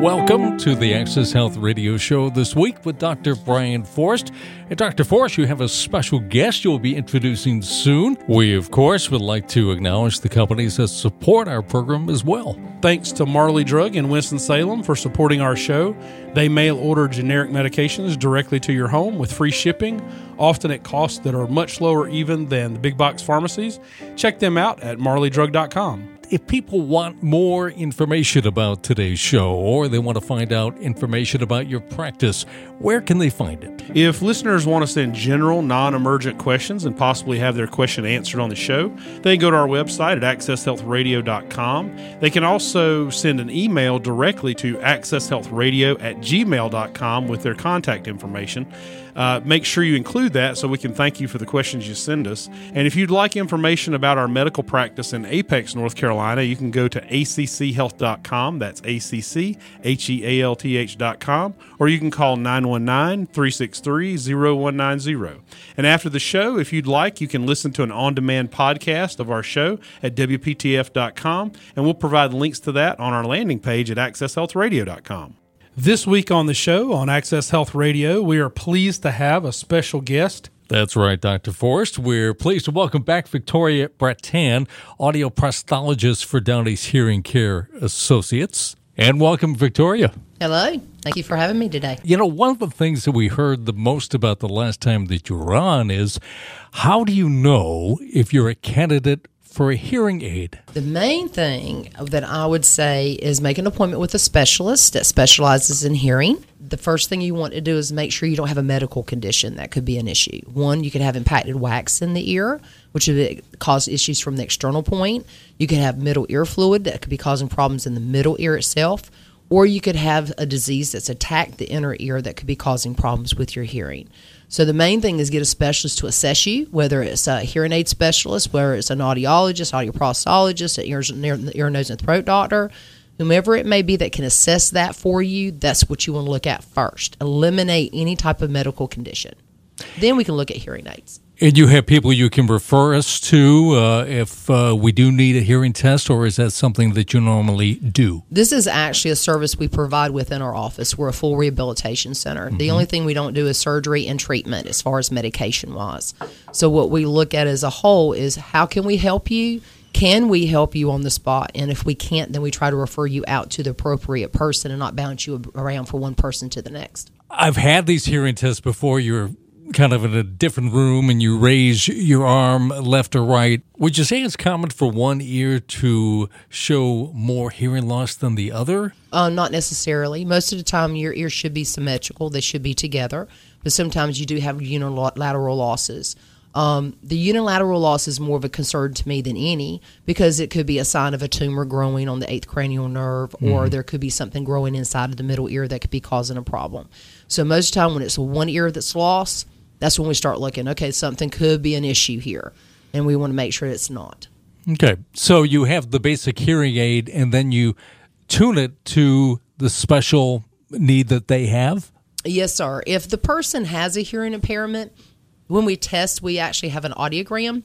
Welcome to the Access Health Radio Show this week with Dr. Brian Forrest. And Dr. Forrest, you have a special guest you'll be introducing soon. We, of course, would like to acknowledge the companies that support our program as well. Thanks to Marley Drug in Winston-Salem for supporting our show. They mail order generic medications directly to your home with free shipping, often at costs that are much lower even than the big box pharmacies. Check them out at marleydrug.com if people want more information about today's show or they want to find out information about your practice, where can they find it? If listeners want to send general, non emergent questions and possibly have their question answered on the show, they can go to our website at accesshealthradio.com. They can also send an email directly to accesshealthradio at gmail.com with their contact information. Uh, make sure you include that so we can thank you for the questions you send us. And if you'd like information about our medical practice in Apex, North Carolina, you can go to acchealth.com. That's A C C H E A L T H.com. Or you can call 919 363 0190. And after the show, if you'd like, you can listen to an on demand podcast of our show at WPTF.com. And we'll provide links to that on our landing page at AccessHealthRadio.com. This week on the show on Access Health Radio, we are pleased to have a special guest. That's right, Dr. Forrest. We're pleased to welcome back Victoria Brattan, audioprosthologist for Down East Hearing Care Associates. And welcome, Victoria. Hello. Thank you for having me today. You know, one of the things that we heard the most about the last time that you were on is how do you know if you're a candidate for a hearing aid? The main thing that I would say is make an appointment with a specialist that specializes in hearing. The first thing you want to do is make sure you don't have a medical condition that could be an issue. One, you could have impacted wax in the ear, which would cause issues from the external point. You could have middle ear fluid that could be causing problems in the middle ear itself. Or you could have a disease that's attacked the inner ear that could be causing problems with your hearing. So the main thing is get a specialist to assess you, whether it's a hearing aid specialist, whether it's an audiologist, audioprosthologist, an ear, ear, nose, and throat doctor, whomever it may be that can assess that for you. That's what you want to look at first. Eliminate any type of medical condition. Then we can look at hearing aids. And you have people you can refer us to uh, if uh, we do need a hearing test, or is that something that you normally do? This is actually a service we provide within our office. We're a full rehabilitation center. Mm-hmm. The only thing we don't do is surgery and treatment as far as medication wise. So, what we look at as a whole is how can we help you? Can we help you on the spot? And if we can't, then we try to refer you out to the appropriate person and not bounce you around from one person to the next. I've had these hearing tests before. You're kind of in a different room and you raise your arm left or right, would you say it's common for one ear to show more hearing loss than the other? Uh, not necessarily. Most of the time, your ears should be symmetrical, they should be together, but sometimes you do have unilateral losses. Um, the unilateral loss is more of a concern to me than any because it could be a sign of a tumor growing on the eighth cranial nerve, mm-hmm. or there could be something growing inside of the middle ear that could be causing a problem. So most of the time, when it's one ear that's lost, that's when we start looking, okay, something could be an issue here, and we want to make sure it's not. Okay, so you have the basic hearing aid, and then you tune it to the special need that they have? Yes, sir. If the person has a hearing impairment, when we test, we actually have an audiogram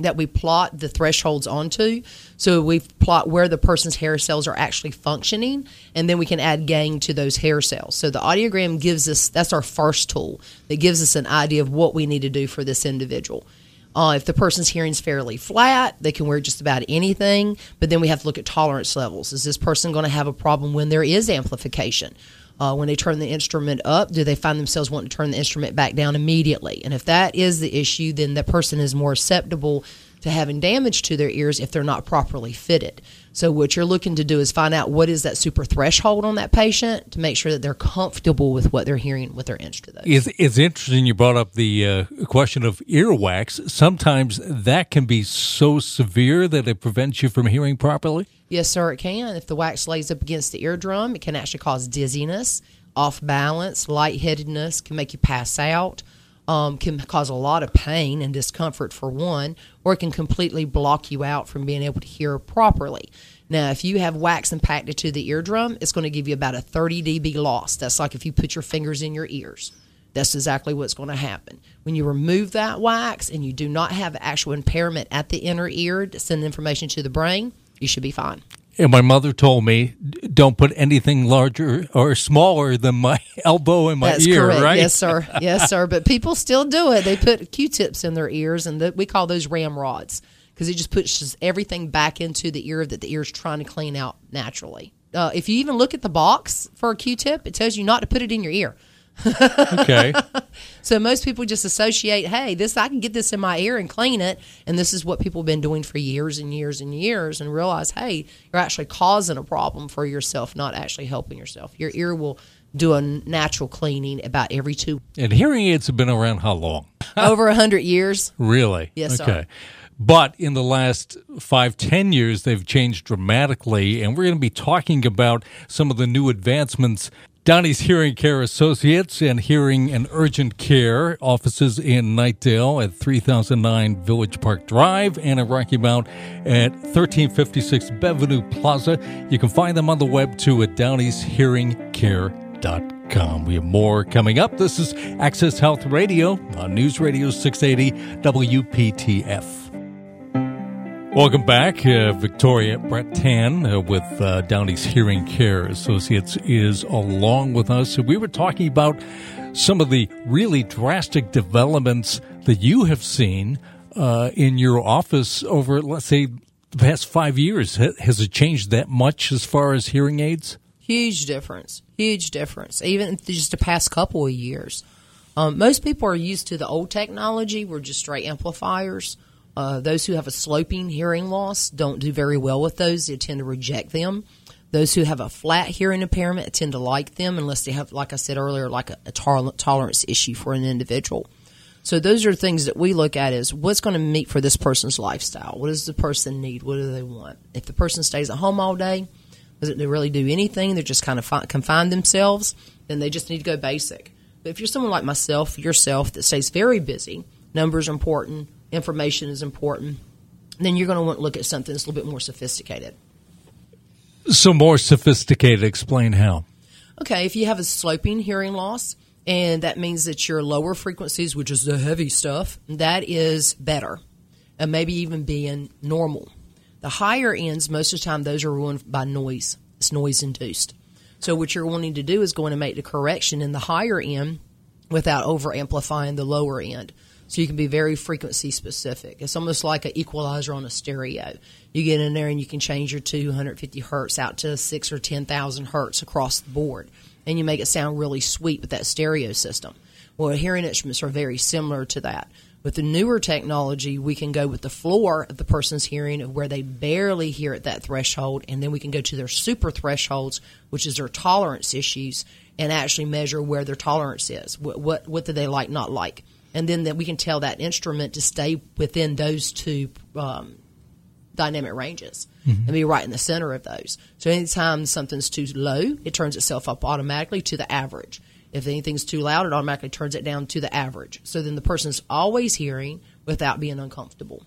that we plot the thresholds onto. So we plot where the person's hair cells are actually functioning, and then we can add gain to those hair cells. So the audiogram gives us that's our first tool that gives us an idea of what we need to do for this individual. Uh, if the person's hearing is fairly flat, they can wear just about anything, but then we have to look at tolerance levels. Is this person going to have a problem when there is amplification? Uh, when they turn the instrument up, do they find themselves wanting to turn the instrument back down immediately? And if that is the issue, then the person is more susceptible to having damage to their ears if they're not properly fitted. So what you're looking to do is find out what is that super threshold on that patient to make sure that they're comfortable with what they're hearing with their instrument. It's, it's interesting you brought up the uh, question of earwax. Sometimes that can be so severe that it prevents you from hearing properly. Yes, sir, it can. If the wax lays up against the eardrum, it can actually cause dizziness, off balance, lightheadedness, can make you pass out, um, can cause a lot of pain and discomfort for one, or it can completely block you out from being able to hear properly. Now, if you have wax impacted to the eardrum, it's going to give you about a 30 dB loss. That's like if you put your fingers in your ears. That's exactly what's going to happen. When you remove that wax and you do not have actual impairment at the inner ear to send information to the brain, you should be fine. And my mother told me, don't put anything larger or smaller than my elbow in my That's ear, correct. right? Yes, sir. Yes, sir. But people still do it. They put Q-tips in their ears, and the, we call those ramrods because it just pushes everything back into the ear that the ear is trying to clean out naturally. Uh, if you even look at the box for a Q-tip, it tells you not to put it in your ear. Okay. So most people just associate, hey, this I can get this in my ear and clean it, and this is what people have been doing for years and years and years, and realize, hey, you're actually causing a problem for yourself, not actually helping yourself. Your ear will do a natural cleaning about every two And hearing aids have been around how long? over a hundred years. Really? Yes, sir. Okay. But in the last five, ten years, they've changed dramatically, and we're going to be talking about some of the new advancements. Down East Hearing Care Associates and Hearing and Urgent Care offices in Knightdale at 3009 Village Park Drive and in Rocky Mount at 1356 Benvenue Plaza. You can find them on the web too at downeasthearingcare.com. We have more coming up. This is Access Health Radio on News Radio 680 WPTF. Welcome back. Uh, Victoria Bretan uh, with uh, Down East Hearing Care Associates is along with us. We were talking about some of the really drastic developments that you have seen uh, in your office over, let's say, the past five years. Has it changed that much as far as hearing aids? Huge difference. Huge difference. Even just the past couple of years. Um, most people are used to the old technology. We're just straight amplifiers. Uh, those who have a sloping hearing loss don't do very well with those. They tend to reject them. Those who have a flat hearing impairment tend to like them unless they have, like I said earlier, like a, a tol- tolerance issue for an individual. So those are things that we look at is what's going to meet for this person's lifestyle. What does the person need? What do they want? If the person stays at home all day, doesn't really do anything? They're just kind of fi- confine themselves. Then they just need to go basic. But if you're someone like myself, yourself, that stays very busy, numbers are important, information is important, then you're going to want to look at something that's a little bit more sophisticated. So more sophisticated. Explain how. Okay, if you have a sloping hearing loss, and that means that your lower frequencies, which is the heavy stuff, that is better, and maybe even being normal. The higher ends, most of the time, those are ruined by noise. It's noise induced. So what you're wanting to do is going to make the correction in the higher end without over amplifying the lower end. So you can be very frequency specific. It's almost like an equalizer on a stereo. You get in there and you can change your 250 hertz out to six or 10,000 hertz across the board. And you make it sound really sweet with that stereo system. Well, hearing instruments are very similar to that. With the newer technology, we can go with the floor of the person's hearing of where they barely hear at that threshold, and then we can go to their super thresholds, which is their tolerance issues, and actually measure where their tolerance is. What what, what do they like, not like, and then that we can tell that instrument to stay within those two um, dynamic ranges and be right in the center of those. So anytime something's too low, it turns itself up automatically to the average. If anything's too loud, it automatically turns it down to the average. So then the person's always hearing without being uncomfortable.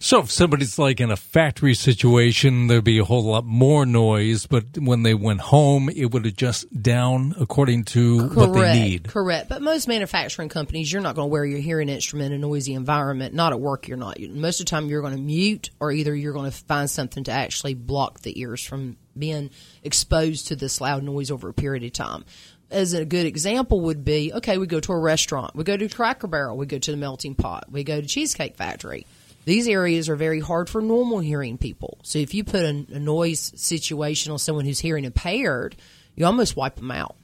So if somebody's like in a factory situation, there'd be a whole lot more noise, but when they went home, it would adjust down according to what they need. Correct. But most manufacturing companies, you're not going to wear your hearing instrument in a noisy environment. Not at work, you're not. Most of the time, you're going to mute, or either you're going to find something to actually block the ears from being exposed to this loud noise over a period of time. As a good example would be, okay, we go to a restaurant, we go to Cracker Barrel, we go to the Melting Pot, we go to Cheesecake Factory. These areas are very hard for normal hearing people. So if you put a, a noise situation on someone who's hearing impaired, you almost wipe them out.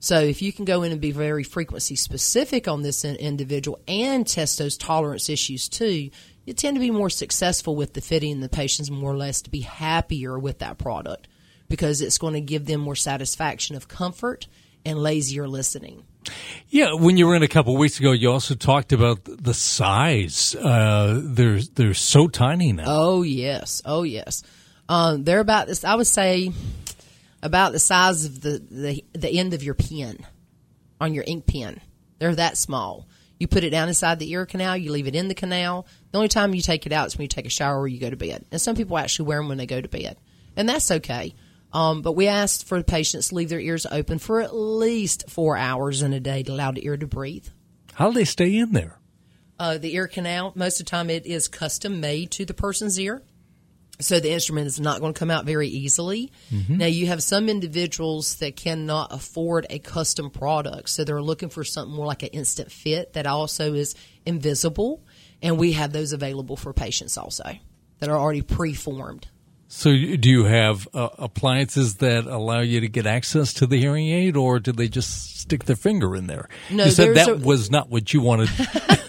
So if you can go in and be very frequency specific on this in- individual and test those tolerance issues too, you tend to be more successful with the fitting the patients more or less to be happier with that product because it's going to give them more satisfaction of comfort and lazier listening. Yeah, when you were in a couple weeks ago, you also talked about the size. Uh, they're they're so tiny now. Oh yes, oh yes. Um, they're about this. I would say about the size of the, the the end of your pen on your ink pen. They're that small. You put it down inside the ear canal. You leave it in the canal. The only time you take it out is when you take a shower or you go to bed. And some people actually wear them when they go to bed, and that's okay. Um, but we asked for the patients to leave their ears open for at least four hours in a day to allow the ear to breathe. How do they stay in there? Uh, the ear canal, most of the time, it is custom made to the person's ear. So the instrument is not going to come out very easily. Mm-hmm. Now you have some individuals that cannot afford a custom product, so they're looking for something more like an instant fit that also is invisible, and we have those available for patients also that are already pre-formed. So, do you have uh, appliances that allow you to get access to the hearing aid, or did they just stick their finger in there? No, you said that a- was not what you wanted before.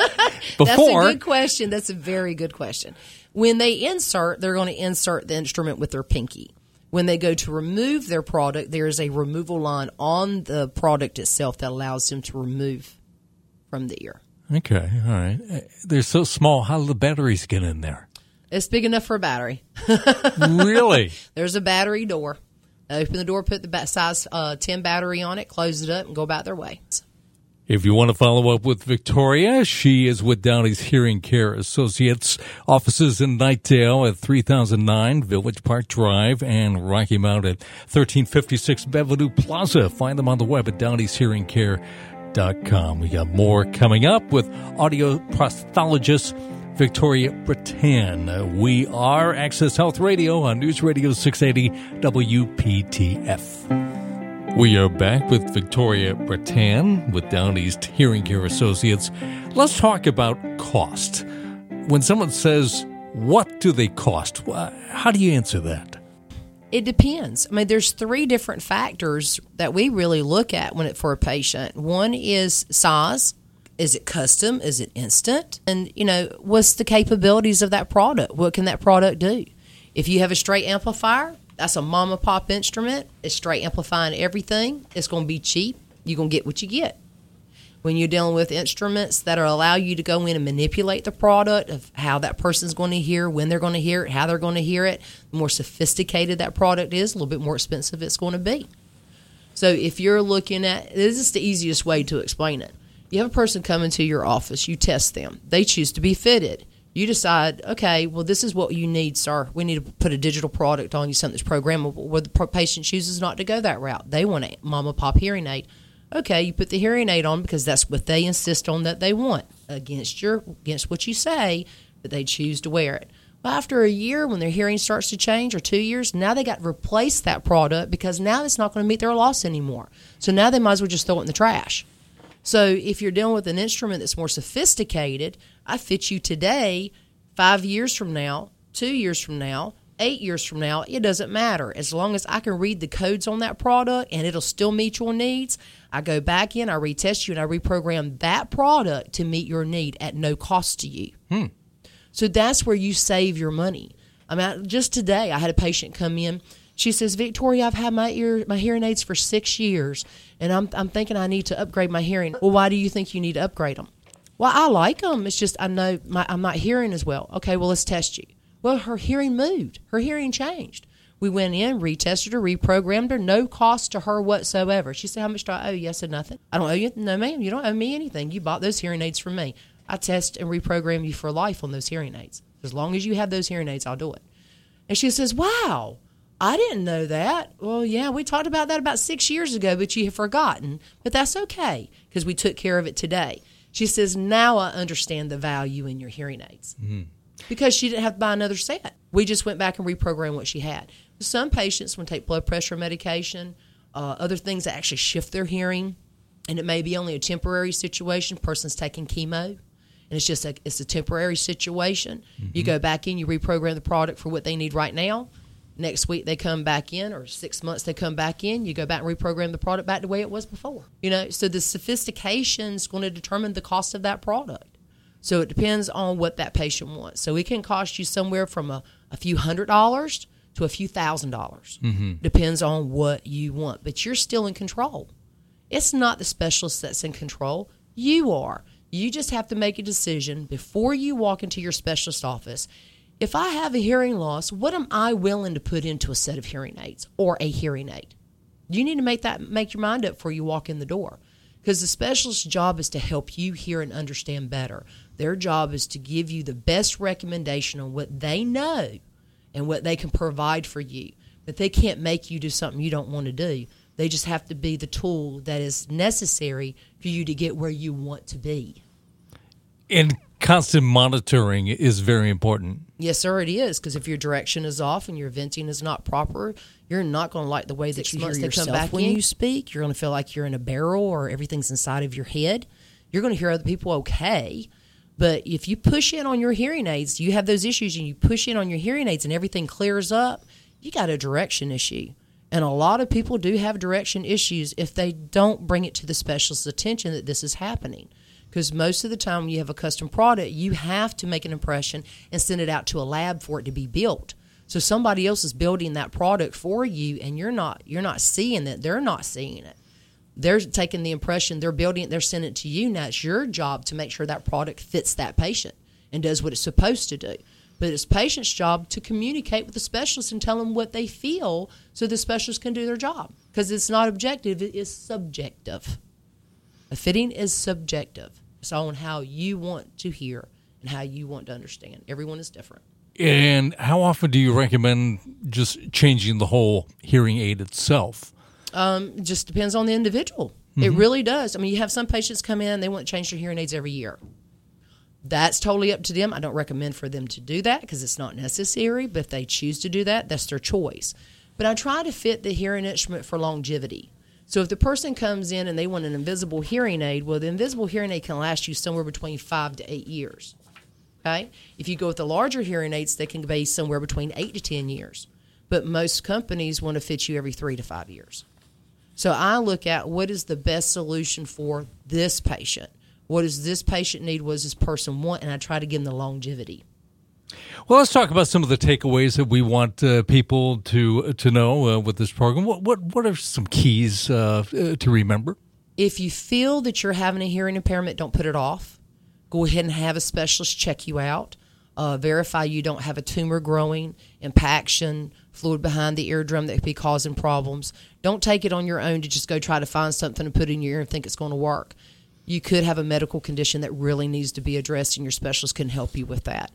That's a good question. That's a very good question. When they insert, they're going to insert the instrument with their pinky. When they go to remove their product, there is a removal line on the product itself that allows them to remove from the ear. okay, all right. Uh, They're so small. How do the batteries get in there? It's big enough for a battery. really? There's a battery door. Open the door, put the size uh, 10 battery on it, close it up, and go about their way. If you want to follow up with Victoria, she is with Down East Hearing Care Associates offices in Knightdale at 3009 Village Park Drive and Rocky Mount at 1356 Beverly Plaza. Find them on the web at downeasthearingcare.com. We got more coming up with audio prosthologist Victoria Bretan. We are Access Health Radio on News Radio 680 WPTF. We are back with Victoria Bretan with Down East Hearing Care Associates. Let's talk about cost. When someone says, What do they cost? How do you answer that? It depends. I mean, there's three different factors that we really look at when it for a patient. One is size. Is it custom? Is it instant? And you know, what's the capabilities of that product? What can that product do? If you have a straight amplifier, that's a mom and pop instrument. It's straight amplifying everything. It's going to be cheap. You're going to get what you get. When you're dealing with instruments that allow you to go in and manipulate the product of how that person's going to hear, when they're going to hear it, how they're going to hear it, the more sophisticated that product is, a little bit more expensive it's going to be. So if you're looking at this is the easiest way to explain it. You have a person come into your office, you test them. They choose to be fitted. You decide, okay, well, this is what you need, sir. We need to put a digital product on you, something that's programmable. Where the patient chooses not to go that route, they want a mama pop hearing aid. Okay, you put the hearing aid on because that's what they insist on that they want against your against what you say, but they choose to wear it. Well, after a year, when their hearing starts to change, or two years, now they got to replace that product because now it's not going to meet their loss anymore. So now they might as well just throw it in the trash. So if you're dealing with an instrument that's more sophisticated, I fit you today, five years from now, two years from now, eight years from now, it doesn't matter. As long as I can read the codes on that product and it'll still meet your needs, I go back in, I retest you, and I reprogram that product to meet your need at no cost to you. Hmm. So that's where you save your money. I mean, just today I had a patient come in. She says, "Victoria, I've had my ear my hearing aids for six years, and I'm I'm thinking I need to upgrade my hearing. Well, why do you think you need to upgrade them? Well, I like them. It's just I know my, I'm not hearing as well. Okay, well let's test you. Well, her hearing moved. Her hearing changed. We went in, retested her, reprogrammed her, no cost to her whatsoever. She said, How much do I owe you? I said, Nothing. I don't owe you. No, ma'am, you don't owe me anything. You bought those hearing aids from me. I test and reprogram you for life on those hearing aids. As long as you have those hearing aids, I'll do it. And she says, Wow, I didn't know that. Well, yeah, we talked about that about six years ago, but you have forgotten. But that's okay because we took care of it today. She says, Now I understand the value in your hearing aids because she didn't have to buy another set. We just went back and reprogrammed what she had. Some patients, when take blood pressure medication, uh, other things that actually shift their hearing, and it may be only a temporary situation. Person's taking chemo, and it's just a it's a temporary situation. You go back in, you reprogram the product for what they need right now. Next week they come back in, or six months they come back in. You go back and reprogram the product back to the way it was before. You know, so the sophistication is going to determine the cost of that product. So it depends on what that patient wants. So it can cost you somewhere from a, a few hundred dollars to a few thousand dollars. Mm-hmm. Depends on what you want, but you're still in control. It's not the specialist that's in control. You are. You just have to make a decision before you walk into your specialist office. If I have a hearing loss, what am I willing to put into a set of hearing aids or a hearing aid? You need to make that make your mind up before you walk in the door. Because the specialist's job is to help you hear and understand better. Their job is to give you the best recommendation on what they know and what they can provide for you. But they can't make you do something you don't want to do. They just have to be the tool that is necessary for you to get where you want to be. In constant monitoring is very important. Yes, sir, it is. Because if your direction is off and your venting is not proper, you're not going to like the way that you hear yourself back when in. you speak. You're going to feel like you're in a barrel or everything's inside of your head. You're going to hear other people okay. But if you push in on your hearing aids, you have those issues and you push in on your hearing aids and everything clears up, you got a direction issue. And a lot of people do have direction issues if they don't bring it to the specialist's attention that this is happening because most of the time when you have a custom product, you have to make an impression and send it out to a lab for it to be built. So somebody else is building that product for you, and you're not you're not seeing it. They're not seeing it. They're taking the impression. They're building it. They're sending it to you. Now it's your job to make sure that product fits that patient and does what it's supposed to do. But it's patient's job to communicate with the specialist and tell them what they feel, so the specialist can do their job. Because it's not objective; it is subjective. A fitting is subjective. It's on how you want to hear and how you want to understand. Everyone is different. And how often do you recommend just changing the whole hearing aid itself? Um, just depends on the individual. Mm-hmm. It really does. I mean, you have some patients come in, they want to change their hearing aids every year. That's totally up to them. I don't recommend for them to do that because it's not necessary, but if they choose to do that, that's their choice. But I try to fit the hearing instrument for longevity. So if the person comes in and they want an invisible hearing aid, well, the invisible hearing aid can last you somewhere between five to eight years. Okay? If you go with the larger hearing aids, they can be somewhere between eight to 10 years. But most companies want to fit you every three to five years. So I look at what is the best solution for this patient. What does this patient need? What does this person want? And I try to give them the longevity. Well, let's talk about some of the takeaways that we want uh, people to to know uh, with this program. What what what are some keys uh, uh, to remember? If you feel that you're having a hearing impairment, don't put it off. Go ahead and have a specialist check you out. Uh, verify you don't have a tumor growing, impaction, fluid behind the eardrum that could be causing problems. Don't take it on your own to just go try to find something to put in your ear and think it's going to work. You could have a medical condition that really needs to be addressed, and your specialist can help you with that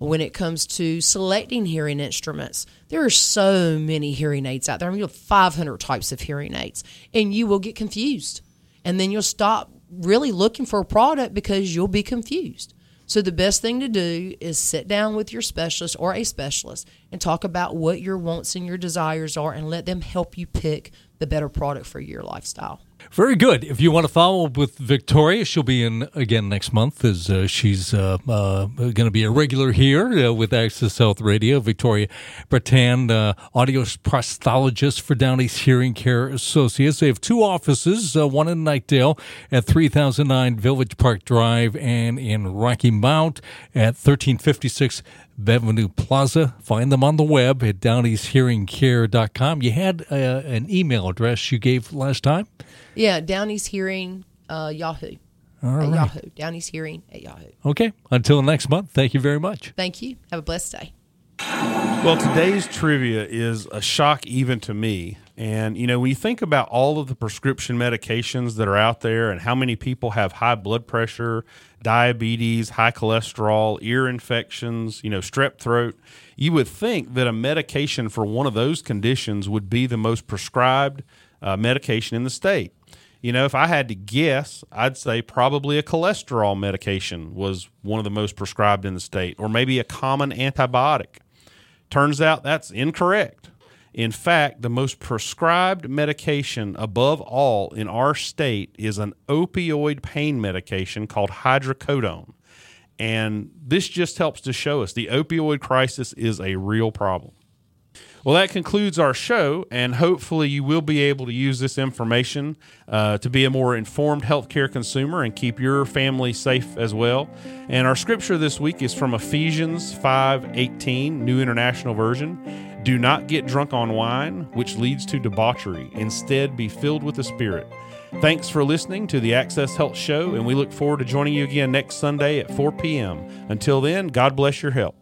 when it comes to selecting hearing instruments. There are so many hearing aids out there. I mean, you have 500 types of hearing aids, and you will get confused. And then you'll stop really looking for a product because you'll be confused. So, the best thing to do is sit down with your specialist or a specialist and talk about what your wants and your desires are and let them help you pick the better product for your lifestyle. Very good. If you want to follow up with Victoria, she'll be in again next month as uh, she's uh, uh, going to be a regular here uh, with Access Health Radio. Victoria Bretan, uh, audio prosthologist for Down East Hearing Care Associates. They have two offices, uh, one in Knightdale at 3009 Village Park Drive and in Rocky Mount at 1356 Avenue Plaza. Find them on the web at downeasthearingcare.com. You had uh, an email address you gave last time? Yeah, Down East Hearing uh, Yahoo. All right. Yahoo. Down East Hearing at Yahoo. Okay. Until next month, thank you very much. Thank you. Have a blessed day. Well, today's trivia is a shock even to me. And, you know, when you think about all of the prescription medications that are out there and how many people have high blood pressure, diabetes, high cholesterol, ear infections, you know, strep throat, you would think that a medication for one of those conditions would be the most prescribed uh, medication in the state. You know, if I had to guess, I'd say probably a cholesterol medication was one of the most prescribed in the state, or maybe a common antibiotic. Turns out that's incorrect. In fact, the most prescribed medication above all in our state is an opioid pain medication called hydrocodone. And this just helps to show us the opioid crisis is a real problem. Well, that concludes our show, and hopefully, you will be able to use this information uh, to be a more informed healthcare consumer and keep your family safe as well. And our scripture this week is from Ephesians 5 18, New International Version. Do not get drunk on wine, which leads to debauchery. Instead, be filled with the Spirit. Thanks for listening to the Access Health Show, and we look forward to joining you again next Sunday at 4 p.m. Until then, God bless your health.